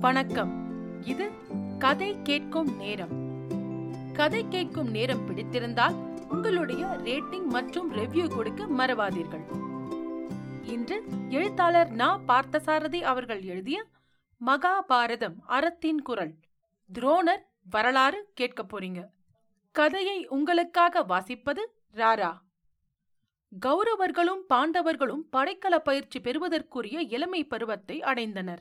வணக்கம். இது கதை கேட்கும் நேரம். கதை கேட்கும் நேரம் பிடித்திருந்தால் உங்களுடைய ரேட்டிங் மற்றும் ரெவ்யூ கொடுக்க மறவாதீர்கள். இன்று எழுத்தாளர் நா. பார்த்தசாரதி அவர்கள் எழுதிய மகாபாரதம் அறத்தின் குரல். துரோணர் வரலாறு கேட்க போறீங்க. கதையை உங்களுக்காக வாசிப்பது ராரா. கௌரவர்களும் பாண்டவர்களும் படைக்கல பயிற்சி பெறுவதற்குரிய இளமை பருவத்தை அடைந்தனர்.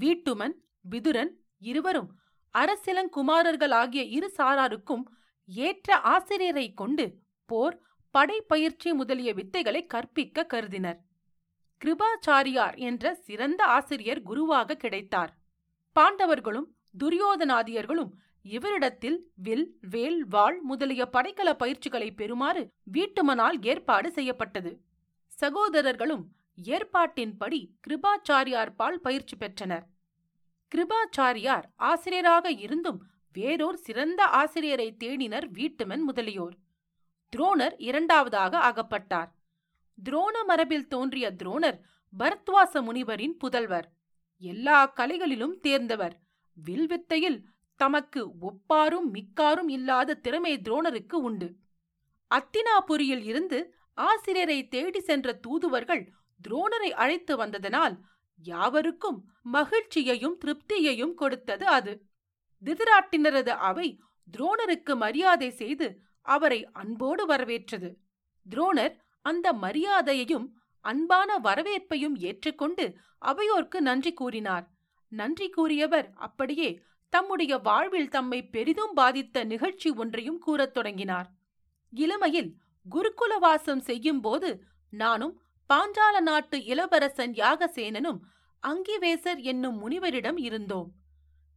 வீட்டுமன் விதுரன் இருவரும் அரசிலங்குமாரர்களாகிய இரு சாராருக்கும் ஏற்ற ஆசிரியரை கொண்டு போர் படைப்பயிற்சி முதலிய வித்தைகளை கற்பிக்க கருதினர். கிருபாச்சாரியார் என்ற சிறந்த ஆசிரியர் குருவாக கிடைத்தார். பாண்டவர்களும் துரியோதனாதியர்களும் இவரிடத்தில் வில் வேல் வாள் முதலிய படைக்கல பயிற்சிகளை பெறுமாறு வீட்டுமனால் ஏற்பாடு செய்யப்பட்டது. சகோதரர்களும் ஏற்பாட்டின்படி கிருபாச்சாரியார் பால் பயிற்சி பெற்றனர். கிருபாச்சாரியார் ஆசிரியராக இருந்தும் வேறோர் சிறந்த ஆசிரியரை தேடினர் வீட்டுமன் முதலியோர். துரோணர் இரண்டாவதாக அகப்பட்டார். துரோண மரபில் தோன்றிய துரோணர் பரத்வாச முனிவரின் புதல்வர். எல்லா கலைகளிலும் தேர்ந்தவர். வில்வித்தையில் தமக்கு ஒப்பாரும் மிக்காரும் இல்லாத திறமை துரோணருக்கு உண்டு. அத்தினாபுரியில் இருந்து ஆசிரியரை தேடி சென்ற தூதுவர்கள் துரோணரை அழைத்து வந்ததனால் யாவருக்கும் மகிழ்ச்சியையும் திருப்தியையும் கொடுத்தது அது. திருதராட்டினரது அவை துரோணருக்கு மரியாதை செய்து அவரை அன்போடு வரவேற்றது. துரோணர் அந்த மரியாதையையும் அன்பான வரவேற்பையும் ஏற்றுக்கொண்டு அவையோர்க்கு நன்றி கூறினார். நன்றி கூறியவர் அப்படியே தம்முடைய வாழ்வில் தம்மை பெரிதும் பாதித்த நிகழ்ச்சி ஒன்றையும் கூறத் தொடங்கினார். இளமையில் குருகுலவாசம் செய்யும்போது நானும் பாஞ்சால நாட்டு இளவரசன் யாகசேனனும் அங்கிவேசர் என்னும் முனிவரிடம் இருந்தோம்.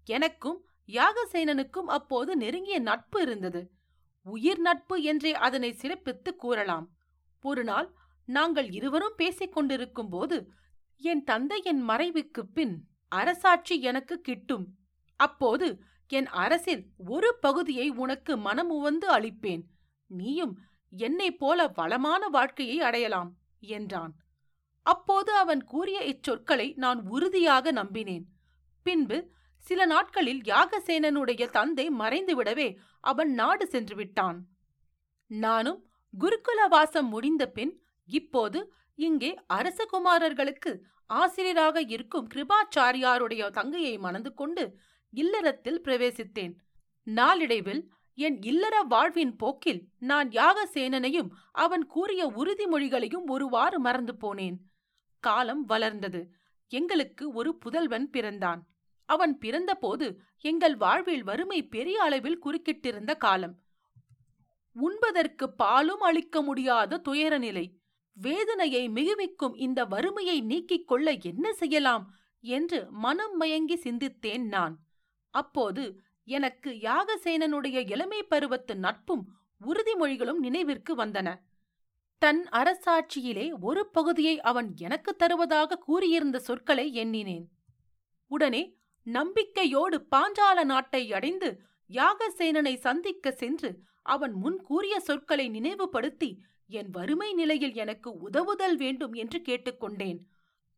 எனக்கும் யாகசேனனுக்கும் அப்போது நெருங்கிய நட்பு இருந்தது. உயிர் நட்பு என்றே அதனை சிறப்பித்து கூறலாம். ஒரு நாள் நாங்கள் இருவரும் பேசிக் கொண்டிருக்கும் போது என் தந்தையின் மறைவுக்கு பின் அரசாட்சி எனக்கு கிட்டும். அப்போது என் அரசில் ஒரு பகுதியை உனக்கு மனமுவந்து அளிப்பேன். நீயும் என்னைப் போல வளமான வாழ்க்கையை அடையலாம். என்றான். அப்போது அவன் கூறிய இச்சொற்களை நான் உறுதியாக நம்பினேன். பின்பு சில நாட்களில் யாகசேனனுடைய தந்தை மறைந்துவிடவே அவன் நாடு சென்று விட்டான். நானும் குருகுலவாசம் முடிந்த பின் இப்போது இங்கே அரசகுமாரர்களுக்கு ஆசிரியராக இருக்கும் கிருபாச்சாரியாருடைய தங்கையை மணந்து கொண்டு இல்லறத்தில் பிரவேசித்தேன். நாளடைவில் என் இல்லற வாழ்வின் போக்கில் நான் யாகசேனனையும் அவன் கூறிய உறுதிமொழிகளையும் ஒருவாறு மறந்து போனேன். காலம் வளர்ந்தது. எங்களுக்கு ஒரு புதல்வன் பிறந்தான். அவன் பிறந்தபோது எங்கள் வாழ்வில் வறுமை பெரிய அளவில் குறுக்கிட்டிருந்த காலம். உண்பதற்கு பாலும் அளிக்க முடியாத துயர நிலை. வேதனையை மிகுவிக்கும் இந்த வறுமையை நீக்கிக் கொள்ள என்ன செய்யலாம்? என்று மனம் மயங்கி சிந்தித்தேன் நான். அப்போது எனக்கு யாகசேனனுடைய இளமை பருவத்து நட்பும் உறுதிமொழிகளும் நினைவிற்கு வந்தன. தன் அரசாட்சியிலே ஒரு பகுதியை அவன் எனக்கு தருவதாக கூறியிருந்த சொற்களை எண்ணினேன். உடனே நம்பிக்கையோடு பாஞ்சால நாட்டை அடைந்து யாகசேனனை சந்திக்க சென்று அவன் முன் கூறிய சொற்களை நினைவுபடுத்தி என் வறுமை நிலையில் எனக்கு உதவுதல் வேண்டும் என்று கேட்டுக்கொண்டேன்.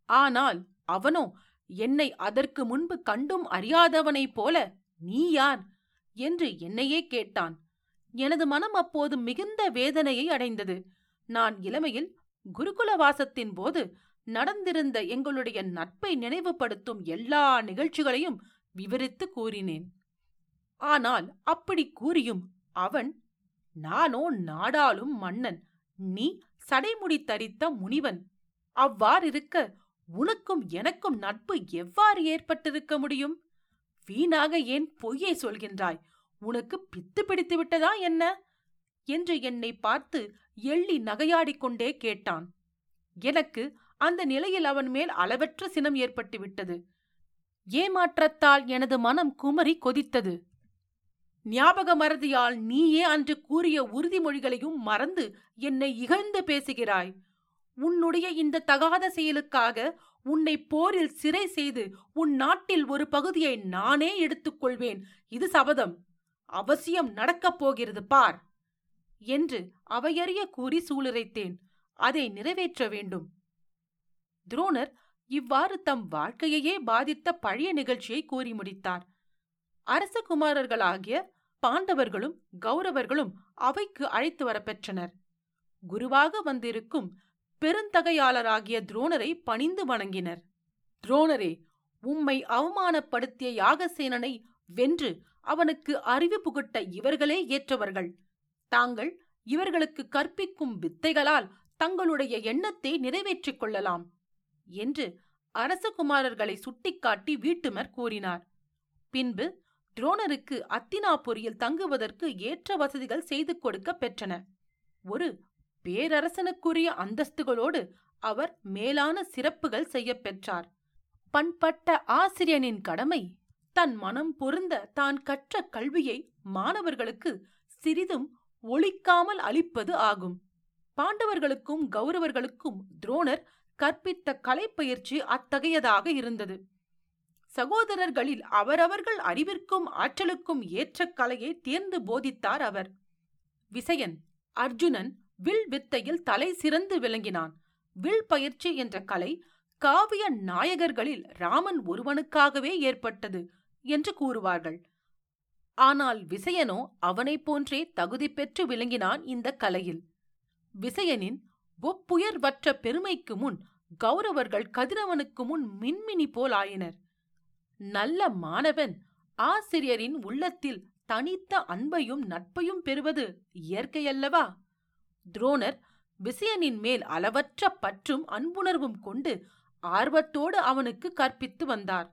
ஆனால் அவனோ என்னை அதற்கு முன்பு கண்டும் அறியாதவனைப் போல நீ யார்? என்று என்னையே கேட்டான். எனது மனம் அப்போது மிகுந்த வேதனையை அடைந்தது. நான் இளமையில் குருகுலவாசத்தின் போது நடந்திருந்த எங்களுடைய நட்பை நினைவுபடுத்தும் எல்லா நிகழ்ச்சிகளையும் விவரித்து கூறினேன். ஆனால் அப்படி கூறியும் அவன் நானோ நாடாளும் மன்னன் நீ சடைமுடி தரித்த முனிவன். அவ்வாறிருக்க உனக்கும் எனக்கும் நட்பு எவ்வாறு ஏற்பட்டிருக்க முடியும்? வீணாக ஏன் பொய்யை சொல்கின்றாய்? உனக்கு பித்து பிடித்து விட்டதா என்ன? என்று என்னை பார்த்து எள்ளி நகையாடிக் கொண்டே கேட்டான். எனக்கு அந்த நிலையில் அவன் மேல் அளவற்ற சினம் ஏற்பட்டு விட்டது. ஏமாற்றத்தால் எனது மனம் குமரி கொதித்தது. ஞாபக மறதியால் நீயே அன்று கூறிய உறுதிமொழிகளையும் மறந்து என்னை இகழ்ந்து பேசுகிறாய். உன்னுடைய இந்த தகாத செயலுக்காக உன்னை போரில் சிறை செய்து உன் நாட்டில் ஒரு பகுதியை நானே எடுத்துக்கொள்வேன். இது சபதம். அவசியம் நடக்கப் போகிறது பார். என்று அவையறிய கூறி சூளுரைத்தேன். அதை நிறைவேற்ற வேண்டும். துரோணர் இவ்வாறு தம் வாழ்க்கையையே பாதித்த பழைய நிகழ்ச்சியை கூறி முடித்தார். அரசகுமாரர்களாகிய பாண்டவர்களும் கௌரவர்களும் அவைக்கு அழைத்து வரப்பெற்றனர் குருவாக வந்திருக்கும் பெருந்தகையாளராகிய துரோணரை பணிந்து வணங்கினர். துரோணரே உம்மை அவமானப்படுத்திய யாகசேனனை வென்று அவனுக்கு அறிவு புகட்ட இவர்களே ஏற்றவர்கள். தாங்கள் இவர்களுக்கு கற்பிக்கும் வித்தைகளால் தங்களுடைய எண்ணத்தை நிறைவேற்றிக் கொள்ளலாம் என்று அரசகுமாரர்களை சுட்டிக்காட்டி வீட்டுமர் கூறினார். பின்பு துரோணருக்கு அத்தினாபுரியில் தங்குவதற்கு ஏற்ற வசதிகள் செய்து கொடுக்க பெற்றன ஒரு பேரரசனுக்குரிய அந்தஸ்துகளோடு அவர் மேலான சிறப்புகள் செய்ய பெற்றார். பண்பட்ட ஆசிரியனின் கடமை தன் மனம் பொருந்த தான் கற்ற கல்வியை மாணவர்களுக்கு சிறிதும் ஒழிக்காமல் அளிப்பது ஆகும். பாண்டவர்களுக்கும் கௌரவர்களுக்கும் துரோணர் கற்பித்த கலைப்பயிற்சி அத்தகையதாக இருந்தது. சகோதரர்களில் அவரவர்கள் அறிவிற்கும் ஆற்றலுக்கும் ஏற்ற கலையை தேர்ந்து போதித்தார் அவர். விசயன் அர்ஜுனன் வில் வித்தையில் தலை சிறந்து விளங்கினான். வில் பயிற்சி என்ற கலை காவிய நாயகர்களில் ராமன் ஒருவனுக்காகவே ஏற்பட்டது என்று கூறுவார்கள். ஆனால் விசயனோ அவனைப் போன்றே தகுதி பெற்று விளங்கினான் இந்த கலையில். விசயனின் ஒப்புயர்வற்ற பெருமைக்கு முன் கௌரவர்கள் கதிரவனுக்கு முன் மின்மினி போல் ஆயினர். நல்ல மாணவன் ஆசிரியரின் உள்ளத்தில் தனித்த அன்பையும் நட்பையும் பெறுவது இயற்கையல்லவா? துரோணர் விசயனின் மேல் அளவற்ற பற்றும் அன்புணர்வும் கொண்டு ஆர்வத்தோடு அவனுக்கு கற்பித்து வந்தார்.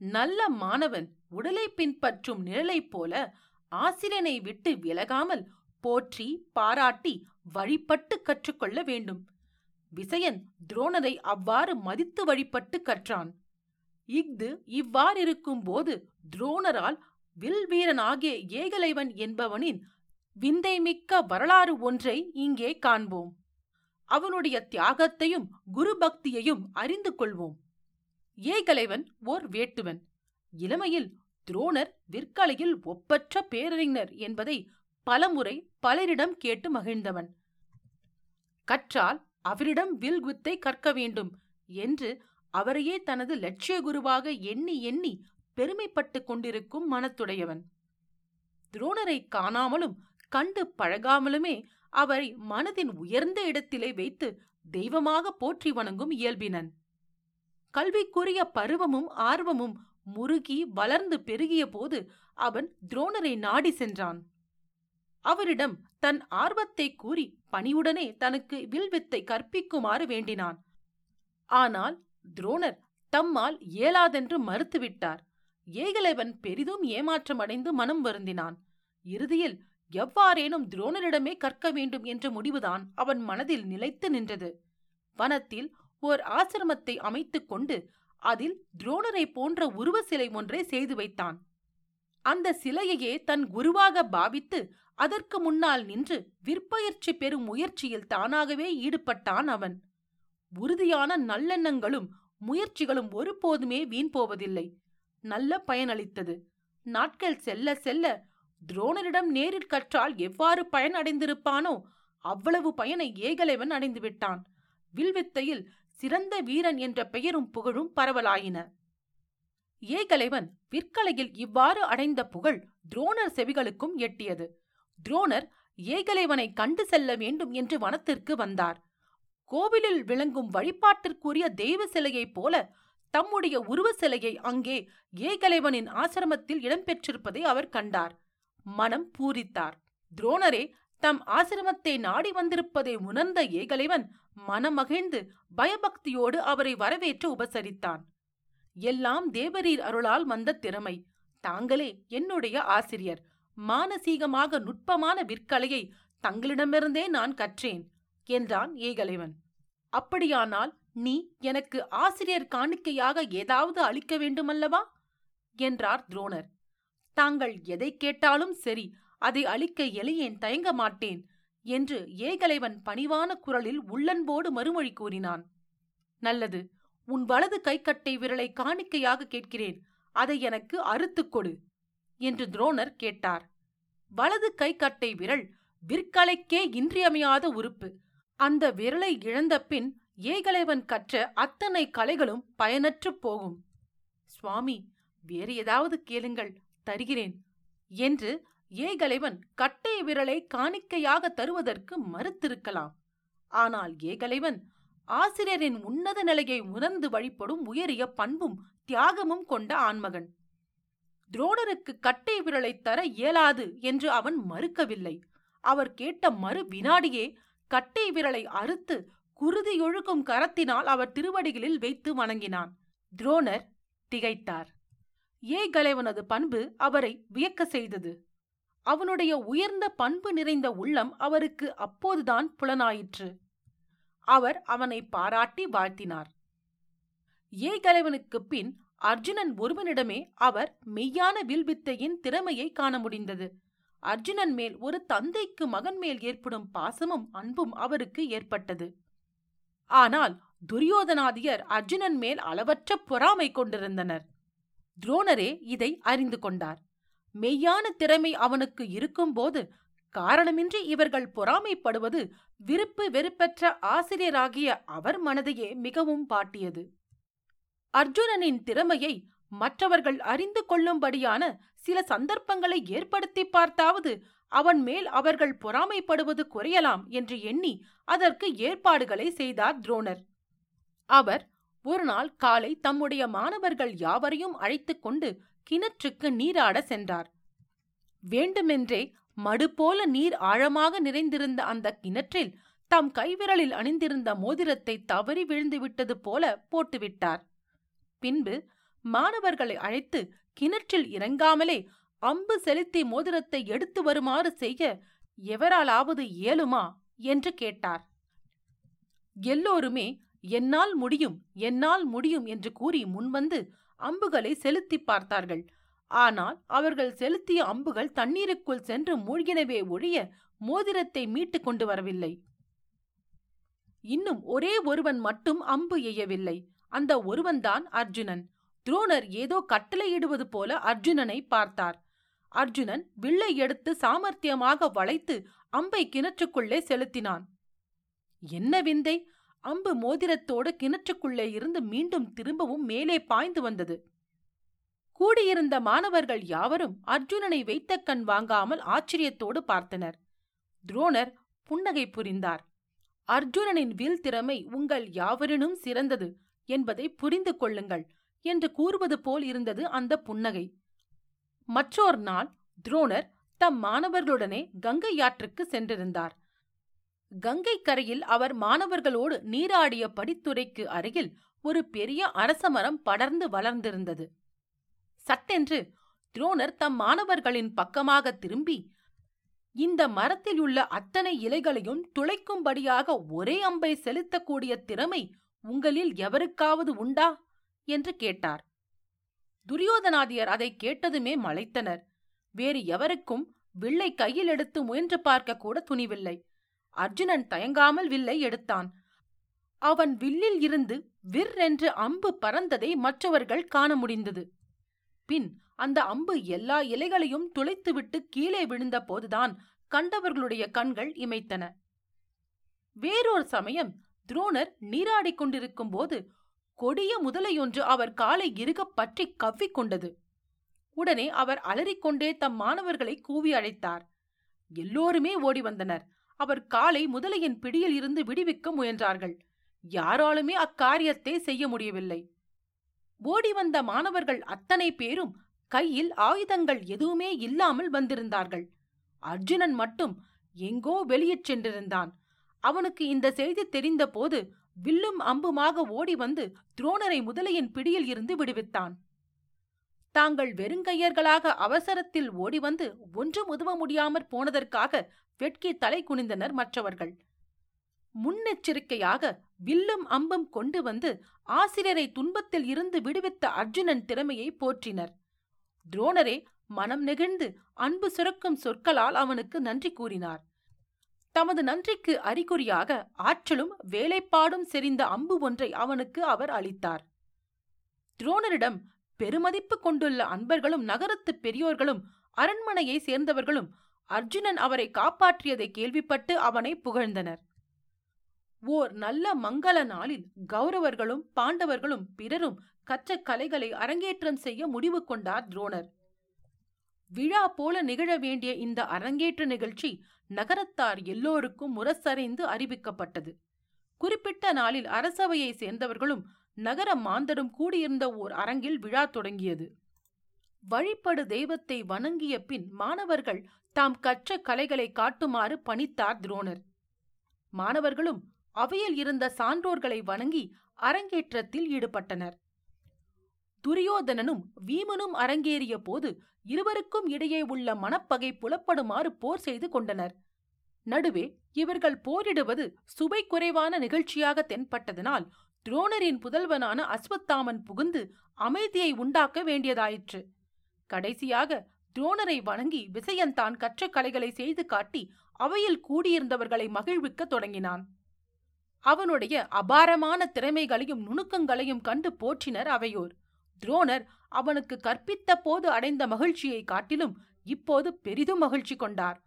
நல்ல மாணவன் உடலை பின்பற்றும் நிழலைப் போல ஆசிரியனை விட்டு விலகாமல் போற்றி பாராட்டி வழிபட்டு கற்றுக்கொள்ள வேண்டும். விசயன் துரோணரை அவ்வாறு மதித்து வழிபட்டு கற்றான். இஃது இவ்வாறிருக்கும் போது துரோணரால் வில் வீரனாகிய ஏகலைவன் என்பவனின் விந்தைமிக்க வரலாறு ஒன்றை இங்கே காண்போம். அவனுடைய தியாகத்தையும் குரு பக்தியையும் அறிந்து கொள்வோம். ஏகலைவன் ஓர் வேட்டுவன். இளமையில் துரோணர் விற்கலையில் ஒப்பற்ற பேரறிஞர் என்பதை பலமுறை பலரிடம் கேட்டு மகிழ்ந்தவன். கற்றால் அவரிடம் வில் குத்தை கற்க வேண்டும் என்று அவரையே தனது லட்சிய குருவாக எண்ணி எண்ணி பெருமைப்பட்டுக் கொண்டிருக்கும் மனத்துடையவன். துரோணரை காணாமலும் கண்டு பழகாமலுமே அவரை மனதின் உயர்ந்த இடத்திலே வைத்து தெய்வமாக போற்றி வணங்கும் இயல்பினன். கல்விக்குரிய பருவமும் ஆர்வமும் முருகி வளர்ந்து பெருகிய போது அவன் துரோணரை நாடி சென்றான். அவரிடம் தன் ஆர்வத்தை கூறி பணியுடனே தனக்கு வில்வித்தை கற்பிக்குமாறு வேண்டினான். ஆனால் துரோணர் தம்மால் இயலாதென்று மறுத்துவிட்டார். ஏகலைவன் பெரிதும் ஏமாற்றமடைந்து மனம் வருந்தினான். இறுதியில் எவ்வாறேனும் துரோணரிடமே கற்க வேண்டும் என்ற முடிவுதான் அவன் மனதில் நிலைத்து நின்றது. வனத்தில் ஓர் ஆசிரமத்தை அமைத்துக் கொண்டு அதில் துரோணரை போன்ற உருவ சிலை ஒன்றை செய்து வைத்தான். அந்த சிலையையே தன் குருவாக பாவித்து அதற்கு முன்னால் நின்று விற்பயிற்சி பெறும் முயற்சியில் தானாகவே ஈடுபட்டான் அவன். உறுதியான நல்லெண்ணங்களும் முயற்சிகளும் ஒருபோதுமே வீண் போவதில்லை. நல்ல பயனளித்தது. நாட்கள் செல்ல செல்ல துரோணரிடம் நேரில் கற்றால் எவ்வாறு பயன் அடைந்திருப்பானோ அவ்வளவு பயனை ஏகலைவன் அடைந்து விட்டான் வில்வித்தையில் சிறந்த வீரன் என்ற பெயரும் புகழும் பரவலாயின. ஏகலைவன் விற்கலையில் இவ்வாறு அடைந்த புகழ் துரோணர் செவிகளுக்கும் எட்டியது. துரோணர் ஏகலைவனை கண்டு செல்ல வேண்டும் என்று வனத்திற்கு வந்தார். கோவிலில் விளங்கும் வழிபாட்டிற்குரிய தெய்வ சிலையைப் போல தம்முடைய உருவ சிலையை அங்கே ஏகலைவனின் ஆசிரமத்தில் இடம்பெற்றிருப்பதை அவர் கண்டார். மனம் பூரித்தார். துரோணரே தம் ஆசிரமத்தை நாடி வந்திருப்பதை உணர்ந்த ஏகலைவன் மனமகிழ்ந்து பயபக்தியோடு அவரை வரவேற்று உபசரித்தான். எல்லாம் தேவரீர் அருளால் வந்த திறமை. தாங்களே என்னுடைய ஆசிரியர். மானசீகமாக நுட்பமான விற்கலையை தங்களிடமிருந்தே நான் கற்றேன் என்றான் ஏகலைவன். அப்படியானால் நீ எனக்கு ஆசிரியர் காணிக்கையாக ஏதாவது அளிக்க வேண்டுமல்லவா? என்றார் துரோணர். தாங்கள் எதை கேட்டாலும் சரி அதை அளிக்க எளியேன் தயங்க மாட்டேன் என்று ஏகலைவன் பணிவான குரலில் உள்ளன்போடு மறுமொழி கூறினான். நல்லது உன் வலது கைக்கட்டை விரலை காணிக்கையாக கேட்கிறேன் அதை எனக்கு அறுத்துக் கொடு என்று துரோணர் கேட்டார். வலது கைக்கட்டை விரல் விற்கலைக்கே இன்றியமையாத உறுப்பு. அந்த விரலை இழந்த பின் ஏகலைவன் கற்ற அத்தனை கலைகளும் பயனற்றுப் போகும். சுவாமி வேறு ஏதாவது கேளுங்கள் தருகிறேன் என்று ஏகலைவன் கட்டை விரலை காணிக்கையாக தருவதற்கு மறுத்திருக்கலாம். ஆனால் ஏகலைவன் ஆசிரியரின் உன்னத நிலையை உணர்ந்து வழிபடும் உயரிய பண்பும் தியாகமும் கொண்ட ஆண்மகன். துரோணருக்கு கட்டை விரலை தர இயலாது என்று அவன் மறுக்கவில்லை. அவர் கேட்ட மறு வினாடியே கட்டை விரலை அறுத்து குருதியொழுகும் கரத்தினால் அவர் திருவடிகளில் வைத்து வணங்கினான். துரோணர் திகைத்தார். ஏகலைவனது பண்பு அவரை வியக்க செய்தது. அவனுடைய உயர்ந்த பண்பு நிறைந்த உள்ளம் அவருக்கு அப்போதுதான் புலனாயிற்று. அவர் அவனை பாராட்டி வாழ்த்தினார். ஏகலைவனுக்குப் பின் அர்ஜுனன் ஒருவனிடமே அவர் மெய்யான வில்வித்தையின் திறமையை காண முடிந்தது. அர்ஜுனன் மேல் ஒரு தந்தைக்கு மகன் மேல் ஏற்படும் பாசமும் அன்பும் அவருக்கு ஏற்பட்டது. ஆனால் துரியோதனாதியர் அர்ஜுனன் மேல் அளவற்ற பொறாமை கொண்டிருந்தனர். துரோணரே இதை அறிந்து கொண்டார். மெய்யான திறமை அவனுக்கு இருக்கும்போது காரணமின்றி இவர்கள் பொறாமைப்படுவது விருப்பு வெறுப்பற்ற ஆசிரியராகிய அவர் மனதையே மிகவும் பாட்டியது. அர்ஜுனனின் திறமையை மற்றவர்கள் அறிந்து கொள்ளும்படியான சில சந்தர்ப்பங்களை ஏற்படுத்தி பார்த்தாவது அவன் மேல் அவர்கள் பொறாமைப்படுவது குறையலாம் என்று எண்ணி அதற்கு ஏற்பாடுகளை செய்தார் துரோணர். அவர் ஒரு நாள் காலை தம்முடைய மாணவர்கள் யாவரையும் அழைத்துக் கொண்டு கிணற்றுக்கு நீராட சென்றார். வேண்டுமென்றே மடுபோல நீர் ஆழமாக நிறைந்திருந்த அந்த கிணற்றில் தம் கைவிரலில் அணிந்திருந்த மோதிரத்தை தவறி விழுந்து விட்டது போல போட்டுவிட்டார். பின்பு மாணவர்களை அழைத்து கிணற்றில் இறங்காமலே அம்பு செலுத்தி மோதிரத்தை எடுத்து வருமாறு செய்ய எவராலாவது இயலுமா? என்று கேட்டார். எல்லோருமே என்னால் முடியும் என்னால் முடியும் என்று கூறி முன்வந்து அம்புகளை செலுத்தி பார்த்தார்கள். ஆனால் அவர்கள் செலுத்திய அம்புகள் தண்ணீருக்குள் சென்று மூழ்கினவே ஒழிய மோதிரத்தை மீட்டுக் கொண்டு வரவில்லை. இன்னும் ஒரே ஒருவன் மட்டும் அம்பு எய்யவில்லை. அந்த ஒருவன்தான் அர்ஜுனன். துரோணர் ஏதோ கட்டளையிடுவது போல அர்ஜுனனை பார்த்தார். அர்ஜுனன் வில்லை எடுத்து சாமர்த்தியமாக வளைத்து அம்பை கிணற்றுக்குள்ளே செலுத்தினான். என்ன விந்தை? அம்பு மோதிரத்தோடு கிணற்றுக்குள்ளே இருந்து மீண்டும் திரும்பவும் மேலே பாய்ந்து வந்தது. கூடியிருந்த மாணவர்கள் யாவரும் அர்ஜுனனை வைத்த கண் வாங்காமல் ஆச்சரியத்தோடு பார்த்தனர். துரோணர் புன்னகை புரிந்தார். அர்ஜுனனின் வில் திறமை உங்கள் யாவரினும் சிறந்தது என்பதை புரிந்து கொள்ளுங்கள் என்று கூறுவது போல் இருந்தது அந்த புன்னகை. மற்றோர் நாள் துரோணர் தம் மாணவர்களுடனே கங்கை யாற்றுக்கு சென்றிருந்தார். கங்கை கரையில் அவர் மாணவர்களோடு நீராடிய படித்துறைக்கு அருகில் ஒரு பெரிய அரசமரம் படர்ந்து வளர்ந்திருந்தது. சட்டென்று துரோணர் தம் மாணவர்களின் பக்கமாக திரும்பி இந்த மரத்தில் உள்ள அத்தனை இலைகளையும் துளைக்கும்படியாக ஒரே அம்பை செலுத்தக்கூடிய திறமை உங்களில் எவருக்காவது உண்டா? என்று கேட்டார். துரியோதனாதியர் அதை கேட்டதுமே மலைத்தனர். வேறு எவருக்கும் வில்லை கையில் எடுத்து முயன்று பார்க்க கூட துணிவில்லை. அர்ஜுனன் தயங்காமல் வில்லை எடுத்தான். அவன் வில்லில் இருந்து விர் அம்பு பறந்ததை மற்றவர்கள் காண முடிந்தது. பின் அந்த அம்பு எல்லா இலைகளையும் துளைத்துவிட்டு கீழே விழுந்த போதுதான் கண்டவர்களுடைய கண்கள் இமைத்தன. வேறொரு சமயம் துரோணர் நீராடிக் கொண்டிருக்கும் போது கொடிய முதலையொன்று அவர் காலை இறுகப் பற்றி கவ்விக்கொண்டது உடனே அவர் அலறிக்கொண்டே தம் மாணவர்களை கூவி அழைத்தார். எல்லோருமே ஓடி வந்தனர். அவர் காலை முதலையின் பிடியில் இருந்து விடுவிக்க முயன்றார்கள். யாராலுமே அக்காரியத்தை செய்ய முடியவில்லை. ஓடி வந்த மாணவர்கள் அத்தனை பேரும் கையில் ஆயுதங்கள் எதுவுமே இல்லாமல் வந்திருந்தார்கள். அர்ஜுனன் மட்டும் எங்கோ வெளியிற் சென்றிருந்தான். அவனுக்கு இந்த செய்தி தெரிந்தபோது வில்லும் அம்புமாக ஓடி வந்து துரோணரை முதலையின் பிடியில் இருந்து விடுவித்தான். தாங்கள் வெறுங்கையர்களாக அவசரத்தில் ஓடிவந்து ஒன்றும் உதவ முடியாமற் போனதற்காக வெட்கி தலை குனிந்தனர் மற்றவர்கள். முன்னெச்சரிக்கையாக வில்லும் அம்பும் கொண்டு வந்து ஆசிரியரை துன்பத்தில் இருந்து விடுவித்த அர்ஜுனன் திறமையை போற்றினர். துரோணரே மனம் நெகிழ்ந்து அன்பு சுரக்கும் சொற்களால் அவனுக்கு நன்றி கூறினார். தமது நன்றிக்கு அறிகுறியாக ஆற்றலும் வேலைப்பாடும் செறிந்த அம்பு ஒன்றை அவனுக்கு அவர் அளித்தார். துரோணரிடம் பெருமதிப்பு கொண்டுள்ள அன்பர்களும் நகரத்து பெரியோர்களும் அரண்மனையை சேர்ந்தவர்களும் அர்ஜுனன் அவரை காப்பாற்றியதை கேள்விப்பட்டு அவனை புகழ்ந்தனர். ஓர் நல்ல மங்கள நாளில் கௌரவர்களும் பாண்டவர்களும் பிறரும் கற்ற கலைகளை அரங்கேற்றம் செய்ய முடிவு கொண்டார் துரோணர். விழா போல நிகழ வேண்டிய இந்த அரங்கேற்ற நிகழ்ச்சி நகரத்தார் எல்லோருக்கும் முரசறைந்து அறிவிக்கப்பட்டது. குறிப்பிட்ட நாளில் அரசவையை சேர்ந்தவர்களும் நகர மாந்தரும் கூடியிருந்த ஓர் அரங்கில் விழா தொடங்கியது. வழிபடு தெய்வத்தை வணங்கிய பின் மாணவர்கள் தாம் கற்ற கலைகளை காட்டுமாறு பணித்தார் துரோணர். மாணவர்களும் அவையில் இருந்த சான்றோர்களை வணங்கி அரங்கேற்றத்தில் ஈடுபட்டனர். துரியோதனனும் வீமனும் அரங்கேறிய போது இருவருக்கும் இடையே உள்ள மனப்பகை புலப்படுமாறு போர் செய்து கொண்டனர். நடுவே இவர்கள் போரிடுவது சுவை குறைவான நிகழ்ச்சியாக தென்பட்டதனால் துரோணரின் புதல்வனான அஸ்வத்தாமன் புகுந்து அமைதியை உண்டாக்க வேண்டியதாயிற்று. கடைசியாக துரோணரை வணங்கி விசயன் தான் கற்ற கலைகளை செய்து காட்டி அவையில் கூடியிருந்தவர்களை மகிழ்விக்க தொடங்கினான். அவனுடைய அபாரமான திறமைகளையும் நுணுக்கங்களையும் கண்டு போற்றினர் அவையோர். துரோணர் அவனுக்கு கற்பித்த போது அடைந்த மகிழ்ச்சியை காட்டிலும் இப்போது பெரிதும் மகிழ்ச்சி கொண்டார்.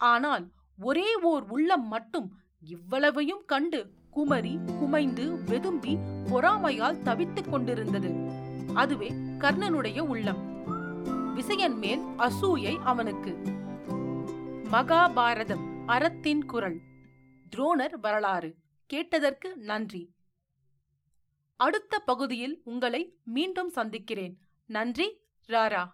ஆனால் ஒரே ஓர் உள்ளம் மட்டும் இவ்வளவையும் கண்டு குமரி குமைந்து வெதும்பி பொறாமையால் தவித்துக் கொண்டிருந்தது. அதுவே கர்ணனுடைய உள்ளம். விசயன் மேல் அசூயை அவனுக்கு. மகாபாரதம் அறத்தின் குரல். துரோணர் வரலாறு. கேட்டதற்கு நன்றி. அடுத்த பகுதியில் உங்களை மீண்டும் சந்திக்கிறேன். நன்றி ராரா.